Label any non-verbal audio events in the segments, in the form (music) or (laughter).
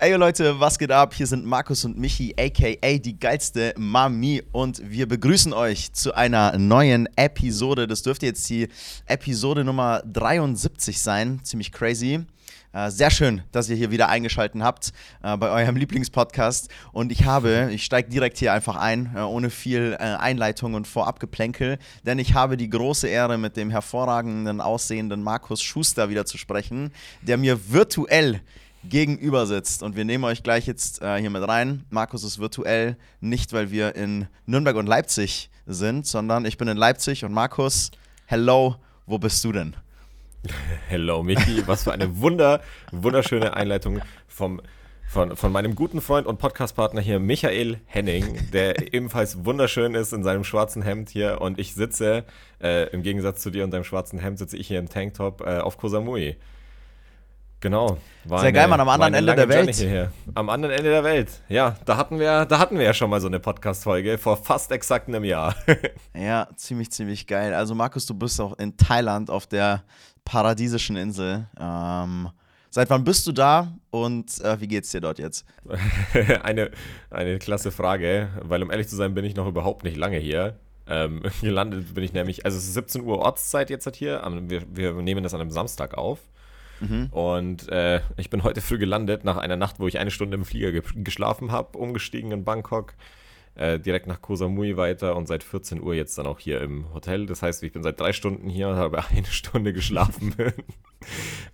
Ey Leute, was geht ab? Hier sind Markus und Michi, aka die geilste Mami und wir begrüßen euch zu einer neuen Episode. Das dürfte jetzt die Episode Nummer 73 sein. Ziemlich crazy. Äh, sehr schön, dass ihr hier wieder eingeschaltet habt äh, bei eurem (laughs) Lieblingspodcast. Und ich habe, ich steige direkt hier einfach ein, äh, ohne viel Einleitung und Vorabgeplänkel, denn ich habe die große Ehre, mit dem hervorragenden aussehenden Markus Schuster wieder zu sprechen, der mir virtuell gegenüber sitzt. Und wir nehmen euch gleich jetzt äh, hier mit rein. Markus ist virtuell, nicht weil wir in Nürnberg und Leipzig sind, sondern ich bin in Leipzig und Markus, hello, wo bist du denn? (laughs) Hello Michi, was für eine wunder, wunderschöne Einleitung vom, von, von meinem guten Freund und Podcastpartner hier, Michael Henning, der (laughs) ebenfalls wunderschön ist in seinem schwarzen Hemd hier und ich sitze, äh, im Gegensatz zu dir und deinem schwarzen Hemd, sitze ich hier im Tanktop äh, auf Koh Samui. Genau. War Sehr eine, geil, man, am anderen Ende der Welt. Hierher. Am anderen Ende der Welt. Ja, da hatten wir, da hatten wir ja schon mal so eine Podcast-Folge vor fast exakt einem Jahr. (laughs) ja, ziemlich, ziemlich geil. Also, Markus, du bist auch in Thailand auf der paradiesischen Insel. Ähm, seit wann bist du da und äh, wie geht's dir dort jetzt? (laughs) eine, eine klasse Frage, weil um ehrlich zu sein, bin ich noch überhaupt nicht lange hier. Ähm, (laughs) gelandet bin ich nämlich, also es ist 17 Uhr Ortszeit jetzt halt hier. Wir, wir nehmen das an einem Samstag auf. Mhm. Und äh, ich bin heute früh gelandet nach einer Nacht, wo ich eine Stunde im Flieger ge geschlafen habe, umgestiegen in Bangkok, äh, direkt nach Koh Samui weiter und seit 14 Uhr jetzt dann auch hier im Hotel. Das heißt, ich bin seit drei Stunden hier und habe eine Stunde geschlafen (laughs) (laughs)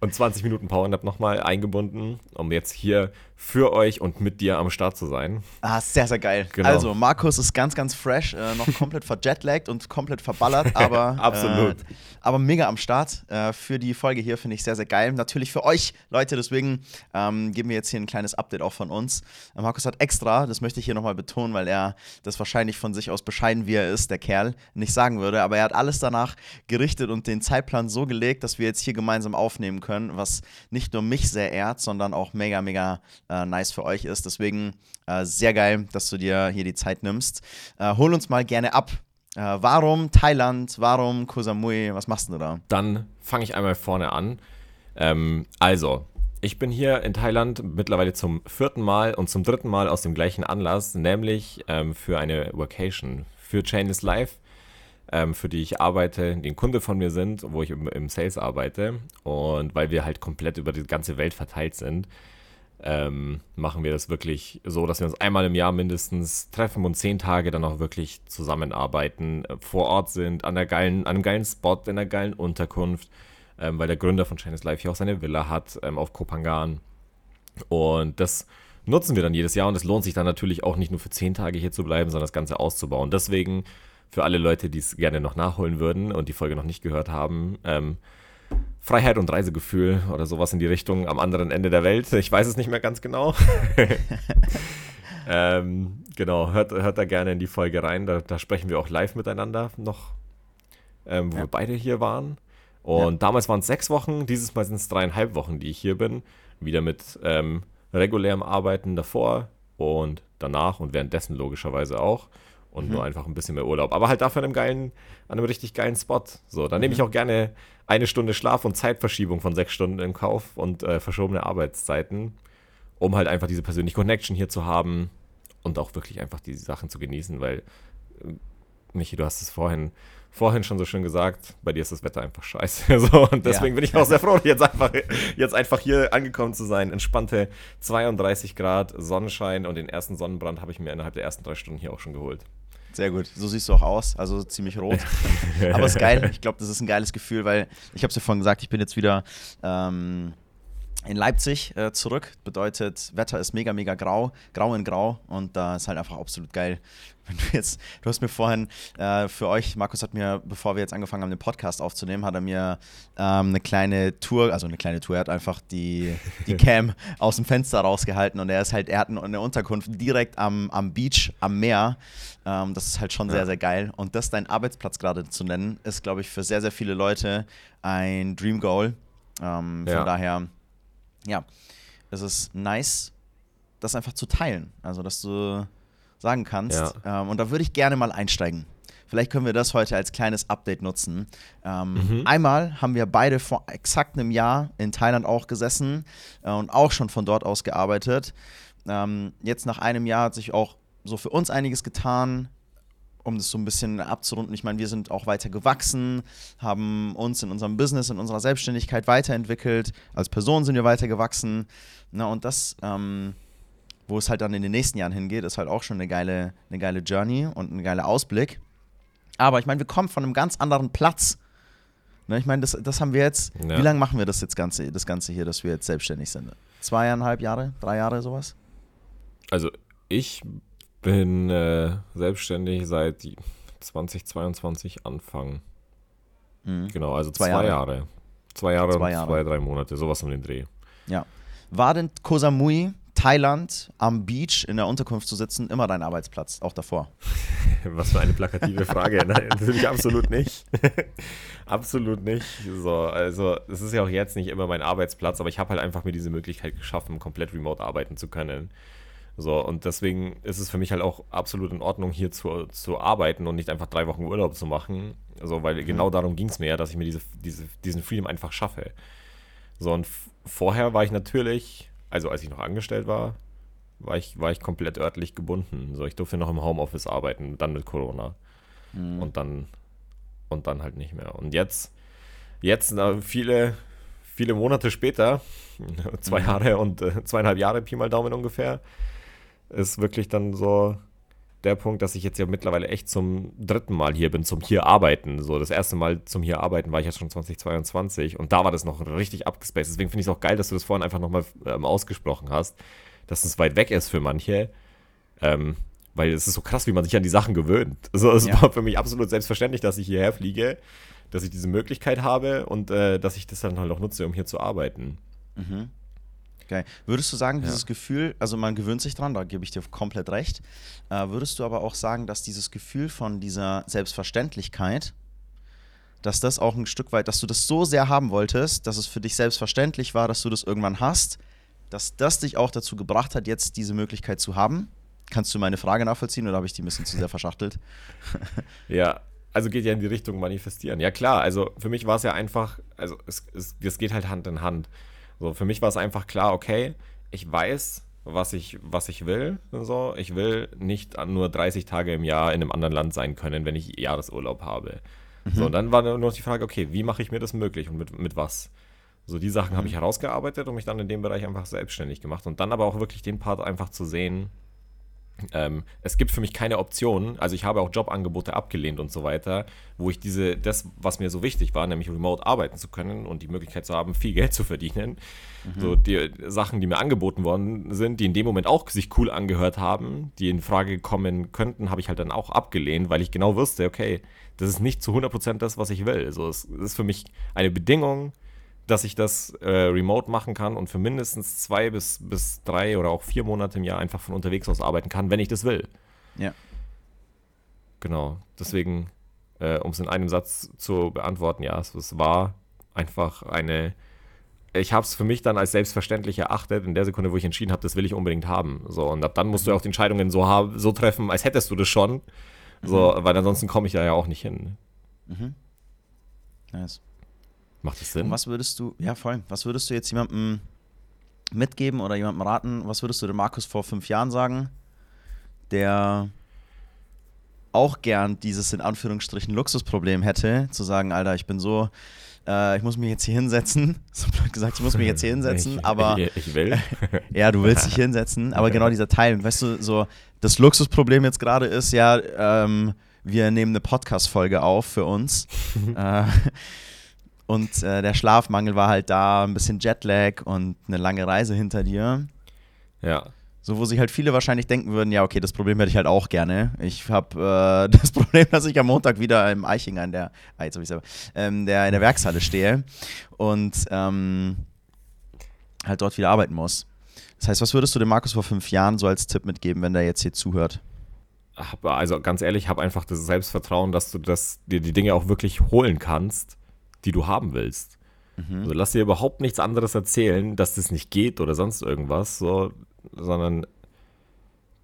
und 20 Minuten Powernap nochmal eingebunden, um jetzt hier für euch und mit dir am Start zu sein. Ah, sehr, sehr geil. Genau. Also, Markus ist ganz, ganz fresh, äh, noch (laughs) komplett verjetlaggt und komplett verballert, aber, (laughs) Absolut. Äh, aber mega am Start. Äh, für die Folge hier finde ich sehr, sehr geil. Natürlich für euch, Leute, deswegen ähm, geben wir jetzt hier ein kleines Update auch von uns. Äh, Markus hat extra, das möchte ich hier nochmal betonen, weil er das wahrscheinlich von sich aus bescheiden, wie er ist, der Kerl, nicht sagen würde, aber er hat alles danach gerichtet und den Zeitplan so gelegt, dass wir jetzt hier gemeinsam aufnehmen können, was nicht nur mich sehr ehrt, sondern auch mega, mega äh, nice für euch ist. Deswegen äh, sehr geil, dass du dir hier die Zeit nimmst. Äh, hol uns mal gerne ab. Äh, warum Thailand? Warum Koh Samui? Was machst du da? Dann fange ich einmal vorne an. Ähm, also, ich bin hier in Thailand mittlerweile zum vierten Mal und zum dritten Mal aus dem gleichen Anlass, nämlich ähm, für eine Vacation für Chainless Life ähm, für die ich arbeite, die ein Kunde von mir sind, wo ich im, im, Sales arbeite. Und weil wir halt komplett über die ganze Welt verteilt sind, ähm, machen wir das wirklich so, dass wir uns einmal im Jahr mindestens treffen und zehn Tage dann auch wirklich zusammenarbeiten, äh, vor Ort sind, an, der geilen, an einem geilen Spot, in einer geilen Unterkunft, ähm, weil der Gründer von Chinese Life hier auch seine Villa hat ähm, auf Kopangan. Und das nutzen wir dann jedes Jahr und es lohnt sich dann natürlich auch nicht nur für zehn Tage hier zu bleiben, sondern das Ganze auszubauen. Deswegen für alle Leute, die es gerne noch nachholen würden und die Folge noch nicht gehört haben. Ähm, Freiheit und Reisegefühl oder sowas in die Richtung am anderen Ende der Welt. Ich weiß es nicht mehr ganz genau. (laughs) ähm, genau, hört, hört da gerne in die Folge rein. Da, da sprechen wir auch live miteinander noch, ähm, wo ja. wir beide hier waren. Und ja. damals waren es sechs Wochen, dieses Mal sind es dreieinhalb Wochen, die ich hier bin. Wieder mit ähm, regulärem Arbeiten davor und danach und währenddessen logischerweise auch und mhm. nur einfach ein bisschen mehr Urlaub. Aber halt dafür an einem geilen, an einem richtig geilen Spot. So, dann mhm. nehme ich auch gerne eine Stunde Schlaf und Zeitverschiebung von sechs Stunden in Kauf und äh, verschobene Arbeitszeiten, um halt einfach diese persönliche Connection hier zu haben und auch wirklich einfach diese Sachen zu genießen, weil, äh, Michi, du hast es vorhin, vorhin schon so schön gesagt, bei dir ist das Wetter einfach scheiße. (laughs) so, und deswegen ja. bin ich auch sehr froh, jetzt einfach, jetzt einfach hier angekommen zu sein. Entspannte 32 Grad, Sonnenschein und den ersten Sonnenbrand habe ich mir innerhalb der ersten drei Stunden hier auch schon geholt. Sehr gut. So siehst du auch aus. Also ziemlich rot. (laughs) Aber ist geil. Ich glaube, das ist ein geiles Gefühl, weil ich habe es ja vorhin gesagt, ich bin jetzt wieder ähm, in Leipzig äh, zurück. Bedeutet, Wetter ist mega, mega grau, grau in grau und da äh, ist halt einfach absolut geil. Wenn du jetzt, du hast mir vorhin äh, für euch, Markus hat mir, bevor wir jetzt angefangen haben, den Podcast aufzunehmen, hat er mir ähm, eine kleine Tour, also eine kleine Tour, er hat einfach die, die (laughs) Cam aus dem Fenster rausgehalten und er ist halt, er hat eine Unterkunft direkt am, am Beach, am Meer. Ähm, das ist halt schon ja. sehr, sehr geil. Und das dein Arbeitsplatz gerade zu nennen, ist, glaube ich, für sehr, sehr viele Leute ein Dream Goal. Ähm, ja. Von daher ja, es ist nice, das einfach zu teilen. Also, dass du sagen kannst. Ja. Ähm, und da würde ich gerne mal einsteigen. Vielleicht können wir das heute als kleines Update nutzen. Ähm, mhm. Einmal haben wir beide vor exakt einem Jahr in Thailand auch gesessen äh, und auch schon von dort aus gearbeitet. Ähm, jetzt nach einem Jahr hat sich auch so für uns einiges getan um das so ein bisschen abzurunden, ich meine, wir sind auch weiter gewachsen, haben uns in unserem Business, in unserer Selbstständigkeit weiterentwickelt, als Person sind wir weiter gewachsen. Na, und das, ähm, wo es halt dann in den nächsten Jahren hingeht, ist halt auch schon eine geile, eine geile Journey und ein geiler Ausblick. Aber ich meine, wir kommen von einem ganz anderen Platz. Ne, ich meine, das, das haben wir jetzt, ja. wie lange machen wir das jetzt Ganze, das Ganze hier, dass wir jetzt selbstständig sind? Zweieinhalb Jahre, drei Jahre, sowas? Also ich bin äh, selbstständig seit 2022 Anfang. Mhm. Genau, also zwei, zwei Jahre. Jahre. Zwei Jahre zwei und Jahre. zwei, drei Monate, sowas um den Dreh. Ja. War denn Koh Samui, Thailand, am Beach in der Unterkunft zu sitzen, immer dein Arbeitsplatz, auch davor? (laughs) Was für eine plakative Frage. (laughs) Nein, natürlich absolut nicht. (laughs) absolut nicht. So, also, es ist ja auch jetzt nicht immer mein Arbeitsplatz, aber ich habe halt einfach mir diese Möglichkeit geschaffen, komplett remote arbeiten zu können. So, und deswegen ist es für mich halt auch absolut in Ordnung, hier zu, zu arbeiten und nicht einfach drei Wochen Urlaub zu machen. So, weil mhm. genau darum ging es mir ja, dass ich mir diese, diese, diesen Freedom einfach schaffe. So, und vorher war ich natürlich, also als ich noch angestellt war, war ich, war ich komplett örtlich gebunden. So, ich durfte noch im Homeoffice arbeiten, dann mit Corona. Mhm. Und dann und dann halt nicht mehr. Und jetzt, jetzt viele, viele Monate später, (laughs) zwei mhm. Jahre und äh, zweieinhalb Jahre, Pi mal Daumen ungefähr, ist wirklich dann so der Punkt, dass ich jetzt ja mittlerweile echt zum dritten Mal hier bin, zum hier arbeiten. So, das erste Mal zum hier arbeiten war ich jetzt schon 2022 und da war das noch richtig abgespaced. Deswegen finde ich es auch geil, dass du das vorhin einfach nochmal ähm, ausgesprochen hast, dass es weit weg ist für manche. Ähm, weil es ist so krass, wie man sich an die Sachen gewöhnt. Also es ja. war für mich absolut selbstverständlich, dass ich hierher fliege, dass ich diese Möglichkeit habe und äh, dass ich das dann halt auch nutze, um hier zu arbeiten. Mhm. Geil. Würdest du sagen, dieses ja. Gefühl, also man gewöhnt sich dran, da gebe ich dir komplett recht. Äh, würdest du aber auch sagen, dass dieses Gefühl von dieser Selbstverständlichkeit, dass das auch ein Stück weit, dass du das so sehr haben wolltest, dass es für dich selbstverständlich war, dass du das irgendwann hast, dass das dich auch dazu gebracht hat, jetzt diese Möglichkeit zu haben? Kannst du meine Frage nachvollziehen oder habe ich die ein bisschen zu sehr verschachtelt? (laughs) ja, also geht ja in die Richtung manifestieren. Ja klar, also für mich war es ja einfach, also es, es, es geht halt Hand in Hand. So, für mich war es einfach klar, okay, ich weiß, was ich, was ich will. So. Ich will nicht nur 30 Tage im Jahr in einem anderen Land sein können, wenn ich Jahresurlaub habe. Mhm. So, und dann war nur noch die Frage, okay, wie mache ich mir das möglich und mit, mit was? So, die Sachen mhm. habe ich herausgearbeitet und mich dann in dem Bereich einfach selbstständig gemacht. Und dann aber auch wirklich den Part einfach zu sehen, ähm, es gibt für mich keine Optionen, also ich habe auch Jobangebote abgelehnt und so weiter, wo ich diese, das, was mir so wichtig war, nämlich remote arbeiten zu können und die Möglichkeit zu haben, viel Geld zu verdienen, mhm. so die Sachen, die mir angeboten worden sind, die in dem Moment auch sich cool angehört haben, die in Frage kommen könnten, habe ich halt dann auch abgelehnt, weil ich genau wusste, okay, das ist nicht zu 100% das, was ich will. Also es ist für mich eine Bedingung, dass ich das äh, remote machen kann und für mindestens zwei bis, bis drei oder auch vier Monate im Jahr einfach von unterwegs aus arbeiten kann, wenn ich das will. Ja. Genau. Deswegen, äh, um es in einem Satz zu beantworten, ja, es, es war einfach eine. Ich habe es für mich dann als selbstverständlich erachtet, in der Sekunde, wo ich entschieden habe, das will ich unbedingt haben. So, und ab dann musst du auch die Entscheidungen so, haben, so treffen, als hättest du das schon. So, mhm. weil ansonsten komme ich da ja auch nicht hin. Mhm. Nice. Macht das Sinn? Und was würdest du, ja voll, was würdest du jetzt jemandem mitgeben oder jemandem raten, was würdest du dem Markus vor fünf Jahren sagen, der auch gern dieses in Anführungsstrichen Luxusproblem hätte, zu sagen, Alter, ich bin so, äh, ich muss mich jetzt hier hinsetzen, (laughs) so blöd gesagt, ich muss mich jetzt hier hinsetzen, (laughs) ich, aber. Ich, (laughs) ich will. ja, du willst dich hinsetzen, aber genau dieser Teil, weißt du, so, das Luxusproblem jetzt gerade ist ja, ähm, wir nehmen eine Podcast-Folge auf für uns. äh, und äh, der Schlafmangel war halt da, ein bisschen Jetlag und eine lange Reise hinter dir. Ja. So, wo sich halt viele wahrscheinlich denken würden, ja, okay, das Problem hätte ich halt auch gerne. Ich habe äh, (laughs) das Problem, dass ich am Montag wieder im Eichinger in der, ah, jetzt ich selber, ähm, der, in der Werkshalle stehe und ähm, halt dort wieder arbeiten muss. Das heißt, was würdest du dem Markus vor fünf Jahren so als Tipp mitgeben, wenn der jetzt hier zuhört? Also ganz ehrlich, ich habe einfach das Selbstvertrauen, dass du das, dir die Dinge auch wirklich holen kannst die du haben willst. Mhm. Also lass dir überhaupt nichts anderes erzählen, dass das nicht geht oder sonst irgendwas, so, sondern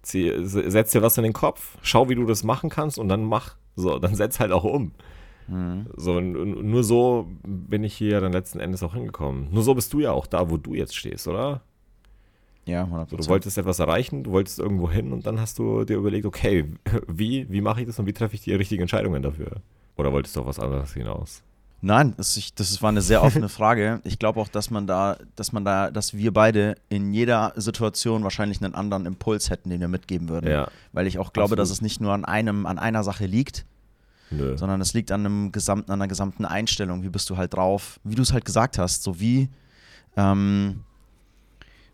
zieh, setz dir was in den Kopf, schau, wie du das machen kannst und dann mach. So, (laughs) dann setz halt auch um. Mhm. So, nur so bin ich hier dann letzten Endes auch hingekommen. Nur so bist du ja auch da, wo du jetzt stehst, oder? Ja, 100%. So, du wolltest etwas erreichen, du wolltest irgendwo hin und dann hast du dir überlegt, okay, (laughs) wie, wie mache ich das und wie treffe ich die richtigen Entscheidungen dafür? Oder wolltest du auf was anderes hinaus? Nein, das, ich, das war eine sehr offene (laughs) Frage. Ich glaube auch, dass man da, dass man da, dass wir beide in jeder Situation wahrscheinlich einen anderen Impuls hätten, den wir mitgeben würden. Ja, Weil ich auch glaube, absolut. dass es nicht nur an einem, an einer Sache liegt, Nö. sondern es liegt an einem gesamten, an einer gesamten Einstellung. Wie bist du halt drauf? Wie du es halt gesagt hast, so wie ähm,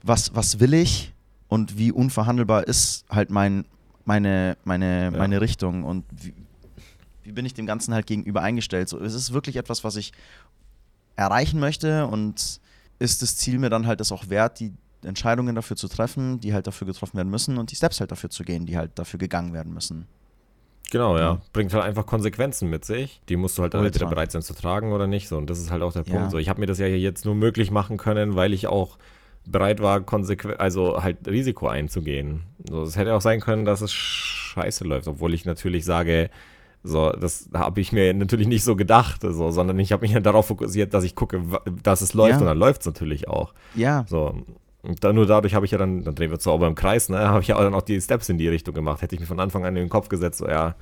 was, was will ich und wie unverhandelbar ist halt mein, meine, meine, Ja. meine Richtung und wie, wie bin ich dem Ganzen halt gegenüber eingestellt. So, ist es wirklich etwas, was ich erreichen möchte und ist das Ziel mir dann halt das auch wert, die Entscheidungen dafür zu treffen, die halt dafür getroffen werden müssen und die Steps halt dafür zu gehen, die halt dafür gegangen werden müssen. Genau, ja. Bringt halt einfach Konsequenzen mit sich. Die musst du halt dann entweder bereit sein zu tragen oder nicht. So, und das ist halt auch der Ja. Punkt. So, ich habe mir das ja jetzt nur möglich machen können, weil ich auch bereit war, konsequent, also halt Risiko einzugehen. So, es hätte auch sein können, dass es scheiße läuft, obwohl ich natürlich sage, so, das habe ich mir natürlich nicht so gedacht, so, sondern ich habe mich ja darauf fokussiert, dass ich gucke, dass es läuft Ja. und dann läuft es natürlich auch. Ja, So. Und dann, nur dadurch habe ich ja dann, dann drehen wir uns sauber im Kreis, ne, habe ich ja auch dann auch die Steps in die Richtung gemacht. Hätte ich mir von Anfang an in den Kopf gesetzt, so, ja,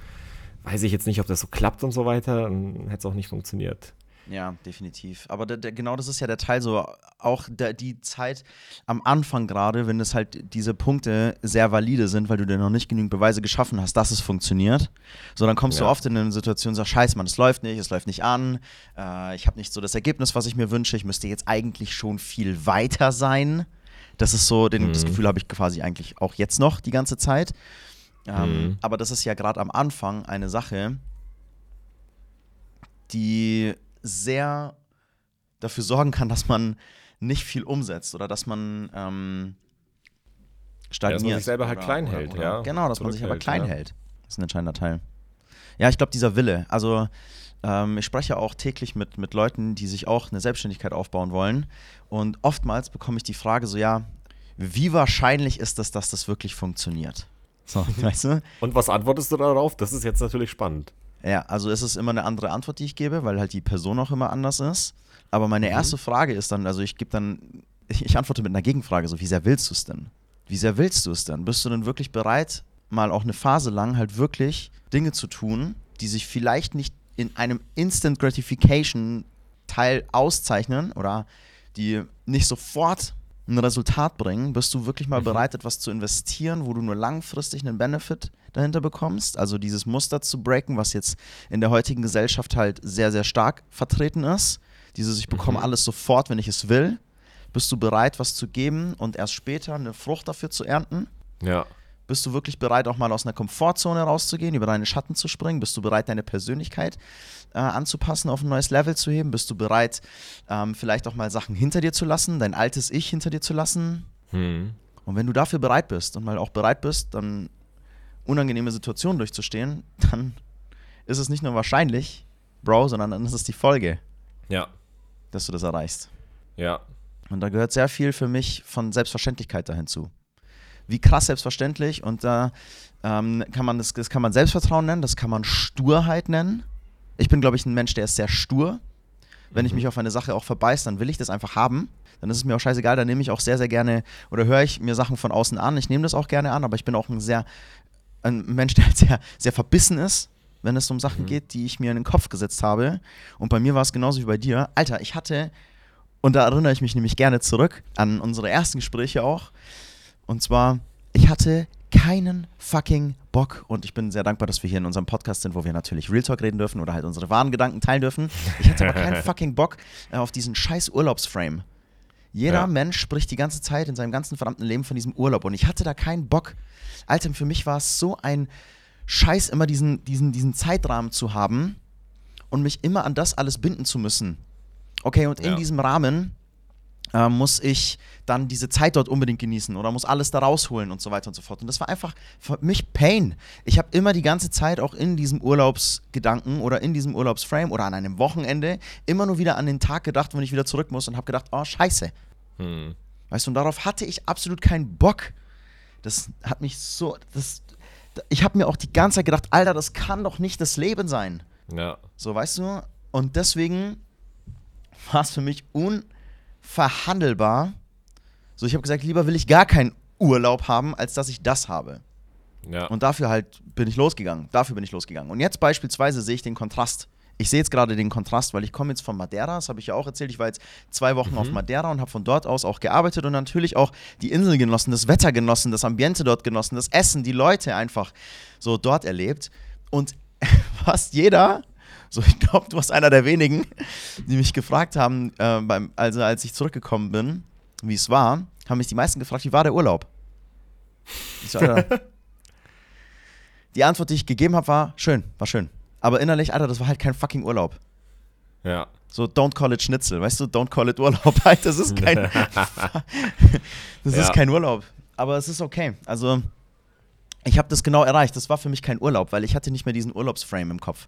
weiß ich jetzt nicht, ob das so klappt und so weiter, dann hätte es auch nicht funktioniert. Ja, definitiv. Aber der, der, genau das ist ja der Teil, so auch der, die Zeit am Anfang gerade, wenn es halt diese Punkte sehr valide sind, weil du dir noch nicht genügend Beweise geschaffen hast, dass es funktioniert. So, dann kommst du Ja. oft in eine Situation und sagst, scheiße, Mann, es läuft nicht, es läuft nicht an, äh, ich habe nicht so das Ergebnis, was ich mir wünsche, ich müsste jetzt eigentlich schon viel weiter sein. Das ist so, den, das Mhm. Gefühl habe ich quasi eigentlich auch jetzt noch die ganze Zeit. Ähm, Mhm. Aber das ist ja gerade am Anfang eine Sache, die sehr dafür sorgen kann, dass man nicht viel umsetzt oder dass man ähm, stagniert. dass man sich selber halt oder- klein oder- hält, oder, ja. Genau, dass man sich aber klein ja. hält. Das ist ein entscheidender Teil. Ja, ich glaube, dieser Wille. Also, ähm, ich spreche auch täglich mit, mit Leuten, die sich auch eine Selbstständigkeit aufbauen wollen. Und oftmals bekomme ich die Frage so, ja, wie wahrscheinlich ist es, dass das wirklich funktioniert? So, (laughs) weißt du? Und was antwortest du darauf? Das ist jetzt natürlich spannend. Ja, also es ist immer eine andere Antwort, die ich gebe, weil halt die Person auch immer anders ist. Aber meine erste Frage ist dann, also ich gebe dann, ich, (laughs) ich antworte mit einer Gegenfrage, so wie sehr willst du es denn? Wie sehr willst du es denn? Bist du denn wirklich bereit, mal auch eine Phase lang halt wirklich Dinge zu tun, die sich vielleicht nicht in einem Instant Gratification Teil auszeichnen oder die nicht sofort ein Resultat bringen, bist du wirklich mal Mhm. bereit, etwas zu investieren, wo du nur langfristig einen Benefit dahinter bekommst? Also dieses Muster zu breaken, was jetzt in der heutigen Gesellschaft halt sehr, sehr stark vertreten ist. Dieses, ich bekomme Mhm. alles sofort, wenn ich es will. Bist du bereit, was zu geben und erst später eine Frucht dafür zu ernten? Ja. Bist du wirklich bereit, auch mal aus einer Komfortzone rauszugehen, über deine Schatten zu springen? Bist du bereit, deine Persönlichkeit äh, anzupassen, auf ein neues Level zu heben? Bist du bereit, ähm, vielleicht auch mal Sachen hinter dir zu lassen, dein altes Ich hinter dir zu lassen? Hm. Und wenn du dafür bereit bist und mal auch bereit bist, dann unangenehme Situationen durchzustehen, dann ist es nicht nur wahrscheinlich, Bro, sondern dann ist es die Folge, Ja. dass du das erreichst. Ja. Und da gehört sehr viel für mich von Selbstverständlichkeit dahin zu. Wie krass selbstverständlich und da ähm, kann man das, das kann man Selbstvertrauen nennen, das kann man Sturheit nennen. Ich bin, glaube ich, ein Mensch, der ist sehr stur. Wenn ich Mhm. mich auf eine Sache auch verbeiß, dann will ich das einfach haben. Dann ist es mir auch scheißegal, dann nehme ich auch sehr, sehr gerne oder höre ich mir Sachen von außen an. Ich nehme das auch gerne an, aber ich bin auch ein sehr ein Mensch, der halt sehr, sehr verbissen ist, wenn es um Sachen Mhm. geht, die ich mir in den Kopf gesetzt habe. Und bei mir war es genauso wie bei dir. Alter, ich hatte, und da erinnere ich mich nämlich gerne zurück an unsere ersten Gespräche auch. Und zwar, ich hatte keinen fucking Bock und ich bin sehr dankbar, dass wir hier in unserem Podcast sind, wo wir natürlich Real Talk reden dürfen oder halt unsere wahren Gedanken teilen dürfen. Ich hatte aber keinen (laughs) fucking Bock äh, auf diesen scheiß Urlaubsframe. Jeder Ja. Mensch spricht die ganze Zeit in seinem ganzen verdammten Leben von diesem Urlaub und ich hatte da keinen Bock. Alter, für mich war es so ein Scheiß, immer diesen, diesen, diesen Zeitrahmen zu haben und mich immer an das alles binden zu müssen. Okay, und in Ja. diesem Rahmen äh, muss ich dann diese Zeit dort unbedingt genießen oder muss alles da rausholen und so weiter und so fort. Und das war einfach für mich Pain. Ich habe immer die ganze Zeit auch in diesem Urlaubsgedanken oder in diesem Urlaubsframe oder an einem Wochenende immer nur wieder an den Tag gedacht, wenn ich wieder zurück muss und habe gedacht, oh scheiße. Hm. Weißt du, und darauf hatte ich absolut keinen Bock. das hat mich so, das, ich habe mir auch die ganze Zeit gedacht, Alter, das kann doch nicht das Leben sein. Ja. So, weißt du? Und deswegen war es für mich unverhandelbar. So, ich habe gesagt, lieber will ich gar keinen Urlaub haben, als dass ich das habe. Ja. Und dafür halt bin ich losgegangen. Dafür bin ich losgegangen. Und jetzt beispielsweise sehe ich den Kontrast. Ich sehe jetzt gerade den Kontrast, weil ich komme jetzt von Madeira, das habe ich ja auch erzählt. Ich war jetzt zwei Wochen Mhm. auf Madeira und habe von dort aus auch gearbeitet und natürlich auch die Insel genossen, das Wetter genossen, das Ambiente dort genossen, das Essen, die Leute einfach so dort erlebt. Und (laughs) fast jeder, so ich glaube, du warst einer der wenigen, die mich gefragt haben, äh, beim, also als ich zurückgekommen bin, wie es war, haben mich die meisten gefragt, wie war der Urlaub? Ich so, Alter, (laughs) die Antwort, die ich gegeben habe, war schön, war schön. Aber innerlich, Alter, das war halt kein fucking Urlaub. Ja. So, don't call it Schnitzel, weißt du? Don't call it Urlaub. (laughs) Halt, das ist kein, (laughs) das Ja. ist kein Urlaub. Aber es ist okay. Also, ich habe das genau erreicht. Das war für mich kein Urlaub, weil ich hatte nicht mehr diesen Urlaubsframe im Kopf.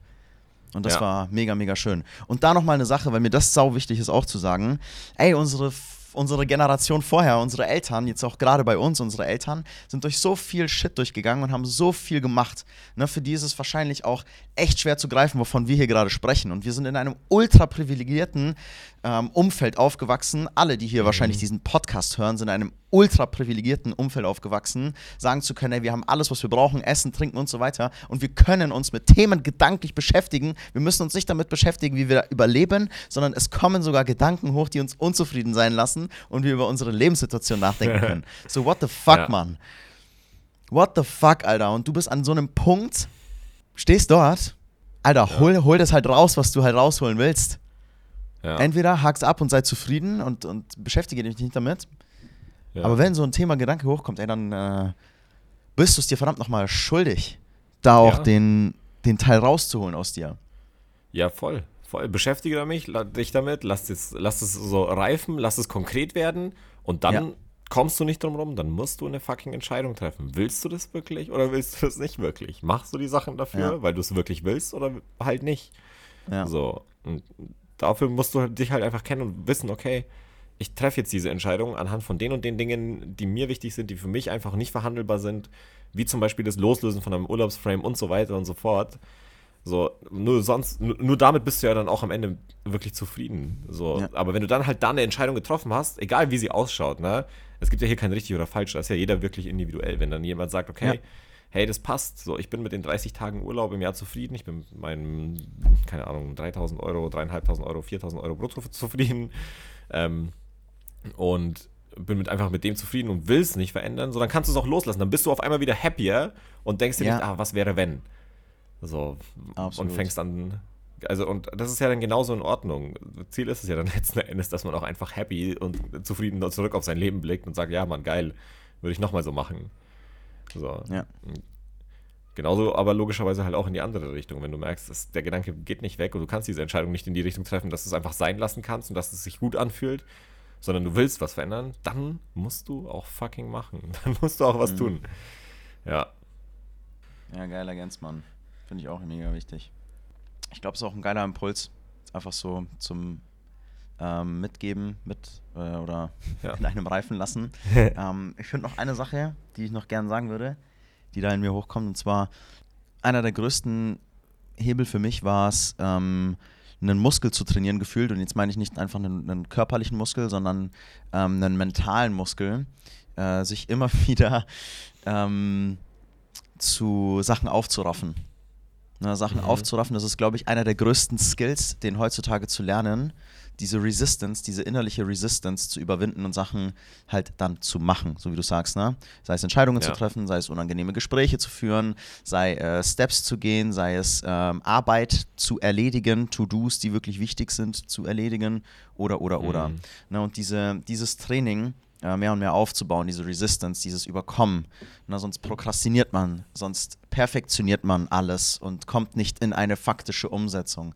Und das Ja. war mega, mega schön. Und da nochmal eine Sache, weil mir das sau wichtig ist auch zu sagen, ey, unsere, unsere Generation vorher, unsere Eltern, jetzt auch gerade bei uns, unsere Eltern, sind durch so viel Shit durchgegangen und haben so viel gemacht. Ne, für die ist es wahrscheinlich auch echt schwer zu greifen, wovon wir hier gerade sprechen. Und wir sind in einem ultra privilegierten ähm, Umfeld aufgewachsen. Alle, die hier wahrscheinlich diesen Podcast hören, sind in einem ultra privilegierten Umfeld aufgewachsen, sagen zu können, ey, wir haben alles, was wir brauchen, essen, trinken und so weiter. Und wir können uns mit Themen gedanklich beschäftigen. Wir müssen uns nicht damit beschäftigen, wie wir überleben, sondern es kommen sogar Gedanken hoch, die uns unzufrieden sein lassen und wir über unsere Lebenssituation nachdenken (laughs) können. So, what the fuck, Ja. Mann? What the fuck, Alter? Und du bist an so einem Punkt, stehst dort, Alter, hol, hol das halt raus, was du halt rausholen willst. Ja. Entweder hak's ab und sei zufrieden und, und beschäftige dich nicht damit. ja. Aber wenn so ein Thema Gedanke hochkommt, ey, dann äh, bist du es dir verdammt nochmal schuldig, da auch Ja. den, den Teil rauszuholen aus dir. Ja, voll. Beschäftige mich, dich damit, lass es, lass es so reifen, lass es konkret werden und dann Ja. kommst du nicht drum rum, dann musst du eine fucking Entscheidung treffen. Willst du das wirklich oder willst du das nicht wirklich? Machst du die Sachen dafür, Ja. weil du es wirklich willst oder halt nicht? Ja. So. Und dafür musst du dich halt einfach kennen und wissen, okay, ich treffe jetzt diese Entscheidung anhand von den und den Dingen, die mir wichtig sind, die für mich einfach nicht verhandelbar sind, wie zum Beispiel das Loslösen von einem Urlaubsframe und so weiter und so fort. So, nur sonst, nur, damit bist du ja dann auch am Ende wirklich zufrieden. So, Ja. aber wenn du dann halt da eine Entscheidung getroffen hast, egal wie sie ausschaut, ne, es gibt ja hier kein richtig oder falsch, da ist ja jeder wirklich individuell. Wenn dann jemand sagt, okay, Ja. hey, das passt, so, ich bin mit den 30 Tagen Urlaub im Jahr zufrieden, ich bin mit meinen, keine Ahnung, 3000 Euro, 3500 Euro, 4000 Euro brutto (laughs) zufrieden, ähm, und bin mit, einfach mit dem zufrieden und will es nicht verändern, so dann kannst du es auch loslassen. Dann bist du auf einmal wieder happier und denkst dir Ja. nicht, ah, was wäre wenn? So, Absolut. und fängst an. Also, und das ist ja dann genauso in Ordnung. Ziel ist es ja dann (laughs) letzten Endes, dass man auch einfach happy und zufrieden zurück auf sein Leben blickt und sagt, ja, Mann, geil, würde ich nochmal so machen. So. Ja. Genauso aber logischerweise halt auch in die andere Richtung, wenn du merkst, dass der Gedanke geht nicht weg und du kannst diese Entscheidung nicht in die Richtung treffen, dass du es einfach sein lassen kannst und dass es sich gut anfühlt, sondern du willst was verändern, dann musst du auch fucking machen. (laughs) Dann musst du auch was Mhm. tun. Ja. Ja, geiler Gänzmann. Finde ich auch mega wichtig. Ich glaube, es ist auch ein geiler Impuls. Einfach so zum ähm, Mitgeben mit äh, oder (laughs) Ja. in einem Reifen lassen. (laughs) ähm, ich finde noch eine Sache, die ich noch gern sagen würde, die da in mir hochkommt. Und zwar, einer der größten Hebel für mich war es, ähm, einen Muskel zu trainieren gefühlt. Und jetzt meine ich nicht einfach einen, einen körperlichen Muskel, sondern ähm, einen mentalen Muskel. Äh, sich immer (laughs) wieder ähm, zu Sachen aufzuraffen. Ne, Sachen Mhm. aufzuraffen, das ist, glaube ich, einer der größten Skills, den heutzutage zu lernen, diese Resistance, diese innerliche Resistance zu überwinden und Sachen halt dann zu machen, so wie du sagst, ne? Sei es Entscheidungen zu Ja. treffen, sei es unangenehme Gespräche zu führen, sei äh, Steps zu gehen, sei es ähm, Arbeit zu erledigen, To-Dos, die wirklich wichtig sind, zu erledigen oder, oder, oder. Mhm. Ne, und diese, dieses Training mehr und mehr aufzubauen, diese Resistance, dieses Überkommen. Na, sonst prokrastiniert man, sonst perfektioniert man alles und kommt nicht in eine faktische Umsetzung.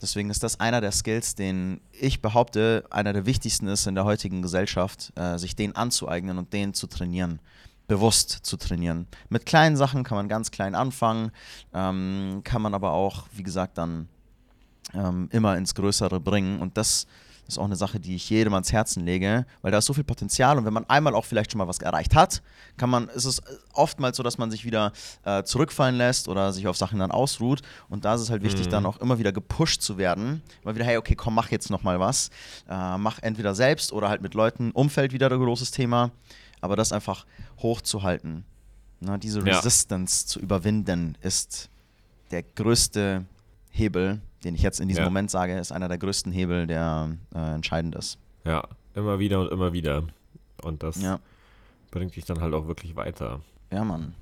Deswegen ist das einer der Skills, den ich behaupte, einer der wichtigsten ist in der heutigen Gesellschaft, äh, sich den anzueignen und den zu trainieren. Bewusst zu trainieren. Mit kleinen Sachen kann man ganz klein anfangen, ähm, kann man aber auch, wie gesagt, dann ähm, immer ins Größere bringen. Und das Das ist auch eine Sache, die ich jedem ans Herzen lege, weil da ist so viel Potenzial und wenn man einmal auch vielleicht schon mal was erreicht hat, kann man, ist es oftmals so, dass man sich wieder äh, zurückfallen lässt oder sich auf Sachen dann ausruht und da ist es halt wichtig, Mhm. dann auch immer wieder gepusht zu werden. Immer wieder, hey, okay, komm, mach jetzt nochmal was. Äh, mach entweder selbst oder halt mit Leuten. Umfeld wieder ein großes Thema, aber das einfach hochzuhalten. Na, diese Ja. Resistance zu überwinden ist der größte Hebel, den ich jetzt in diesem Ja. Moment sage, ist einer der größten Hebel, der äh, entscheidend ist. Ja, immer wieder und immer wieder. Und das Ja, bringt dich dann halt auch wirklich weiter. ja, Mann.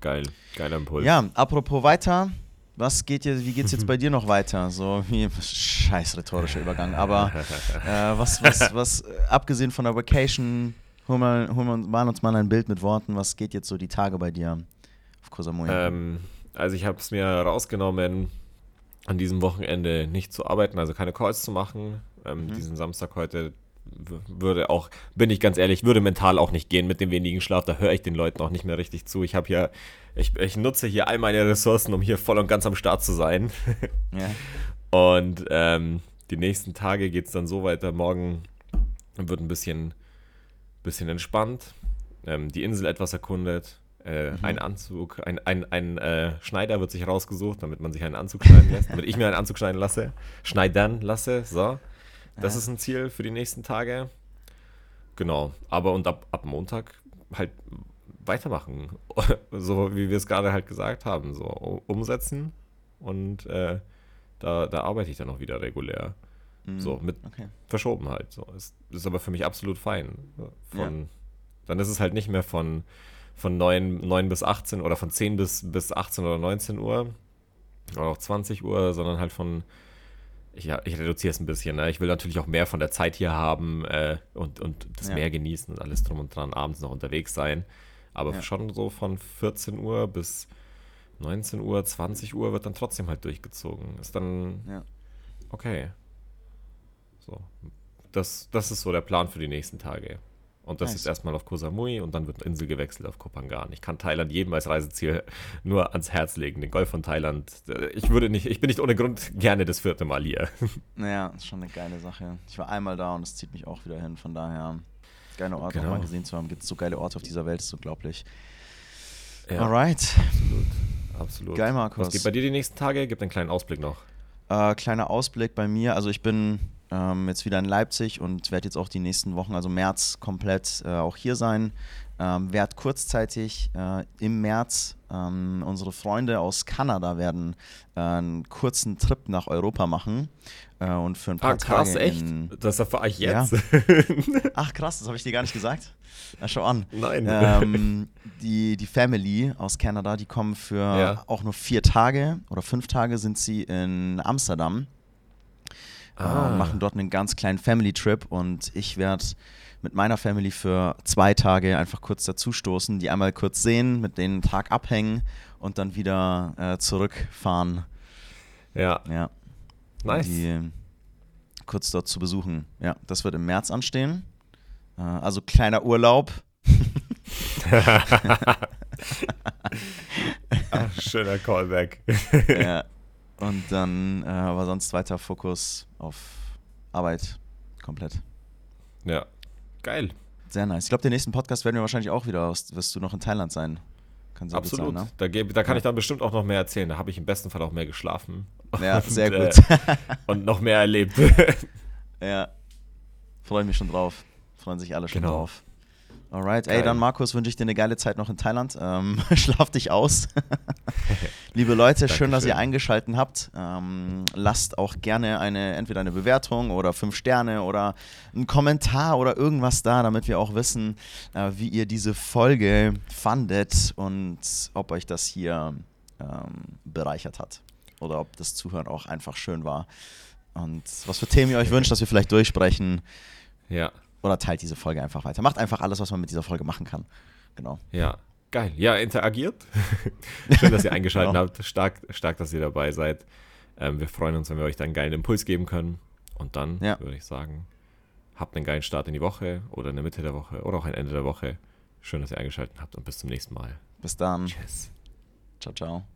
Geil, geiler Impuls. Ja, apropos weiter, was geht jetzt, wie geht's jetzt (laughs) bei dir noch weiter? So wie (laughs) scheiß rhetorischer Übergang, aber (laughs) äh, was, was, was, äh, abgesehen von der Vacation, hol mal, hol mal, mal uns mal ein Bild mit Worten, was geht jetzt so die Tage bei dir auf Koh Samui? Ähm, also ich habe es mir rausgenommen, an diesem Wochenende nicht zu arbeiten, also keine Calls zu machen. Ähm, Mhm. Diesen Samstag heute würde auch, bin ich ganz ehrlich, würde mental auch nicht gehen mit dem wenigen Schlaf. Da höre ich den Leuten auch nicht mehr richtig zu. Ich habe hier, ich, ich nutze hier all meine Ressourcen, um hier voll und ganz am Start zu sein. (laughs) ja. Und ähm, die nächsten Tage geht es dann so weiter. Morgen wird ein bisschen, bisschen entspannt. Ähm, die Insel etwas erkundet. Äh, Mhm. Ein Anzug, ein, ein, ein äh, Schneider wird sich rausgesucht, damit man sich einen Anzug schneiden lässt, damit ich mir einen Anzug schneiden lasse, schneidern lasse. So, das Ja. ist ein Ziel für die nächsten Tage. Genau, aber und ab, ab Montag halt weitermachen, (laughs) so wie wir es gerade halt gesagt haben, so umsetzen und äh, da, da arbeite ich dann auch wieder regulär. Mhm. So, mit Okay. verschoben halt. So. Ist, ist aber für mich absolut fein. Von, Dann ist es halt nicht mehr von, von 9, 9 bis 18 oder von 10 bis, bis 18 oder 19 Uhr oder auch 20 Uhr, sondern halt von, ich, ja, ich reduziere es ein bisschen. Ne? Ich will natürlich auch mehr von der Zeit hier haben äh, und, und das Ja. Meer genießen und alles drum und dran, abends noch unterwegs sein. Aber Ja. schon so von 14 Uhr bis 19 Uhr, 20 Uhr wird dann trotzdem halt durchgezogen. Ist dann Ja. okay. So. Das, das ist so der Plan für die nächsten Tage. Und das Nice. ist erstmal auf Koh Samui und dann wird Insel gewechselt auf Koh Phangan. Ich kann Thailand jedem als Reiseziel nur ans Herz legen. Den Golf von Thailand. Ich würde nicht, ich bin nicht ohne Grund gerne das vierte Mal hier. (laughs) Naja, ist schon eine geile Sache. Ich war einmal da und es zieht mich auch wieder hin. Von daher, geile Orte Genau. auch mal gesehen zu haben. Gibt so geile Orte auf dieser Welt, ist unglaublich. Ja, Alright. absolut. Absolut. Geil, Markus. Was geht bei dir die nächsten Tage? Gib einen kleinen Ausblick noch. Äh, kleiner Ausblick bei mir. Also ich bin ähm, jetzt wieder in Leipzig und werde jetzt auch die nächsten Wochen, also März, komplett äh, auch hier sein. Ähm, werde kurzzeitig äh, im März ähm, unsere Freunde aus Kanada werden äh, einen kurzen Trip nach Europa machen äh, und für ein paar Ah, krass, Tage echt? Das erfahre ich jetzt. (laughs) Ach krass, das habe ich dir gar nicht gesagt. Na, schau an. Nein. Ähm, (laughs) die, die Family aus Kanada, die kommen für Ja. auch nur vier Tage oder fünf Tage sind sie in Amsterdam Ah. äh, machen dort einen ganz kleinen Family-Trip und ich werde mit meiner Family für zwei Tage einfach kurz dazustoßen, die einmal kurz sehen, mit denen einen Tag abhängen und dann wieder äh, zurückfahren. ja, Ja, nice. die äh, kurz dort zu besuchen. Ja, das wird im März anstehen. Äh, also kleiner Urlaub. (laughs) Ach, schöner Callback. (laughs) ja. Und dann äh, aber sonst weiter Fokus auf Arbeit komplett. ja, geil. Sehr nice. Ich glaube, den nächsten Podcast werden wir wahrscheinlich auch wieder aus, wirst du noch in Thailand sein. Kann sehr Absolut. sein, da, geb- da kann Ja. ich dann bestimmt auch noch mehr erzählen. Da habe ich im besten Fall auch mehr geschlafen. ne? Ja, (laughs) Und, sehr äh, gut. (laughs) und noch mehr erlebt. (laughs) ja. Freue mich schon drauf. Freuen sich alle schon Genau. drauf. Alright, ey, Geil. dann Markus, wünsche ich dir eine geile Zeit noch in Thailand. Ähm, schlaf dich aus. Liebe Leute, schön, dass ihr eingeschaltet habt. Ähm, lasst auch gerne eine, entweder eine Bewertung oder fünf Sterne oder einen Kommentar oder irgendwas da, damit wir auch wissen, äh, wie ihr diese Folge fandet und ob euch das hier ähm, bereichert hat. Oder ob das Zuhören auch einfach schön war. Und was für Themen ihr euch wünscht, dass wir vielleicht durchsprechen. ja, Oder teilt diese Folge einfach weiter. Macht einfach alles, was man mit dieser Folge machen kann. Genau. ja. Geil. Ja, interagiert. (laughs) Schön, dass ihr eingeschaltet Genau. habt. Stark, stark, dass ihr dabei seid. Ähm, wir freuen uns, wenn wir euch dann einen geilen Impuls geben können. Und dann Ja. würde ich sagen, habt einen geilen Start in die Woche oder in der Mitte der Woche oder auch ein Ende der Woche. Schön, dass ihr eingeschaltet habt und bis zum nächsten Mal. Bis dann. Tschüss. Ciao, ciao.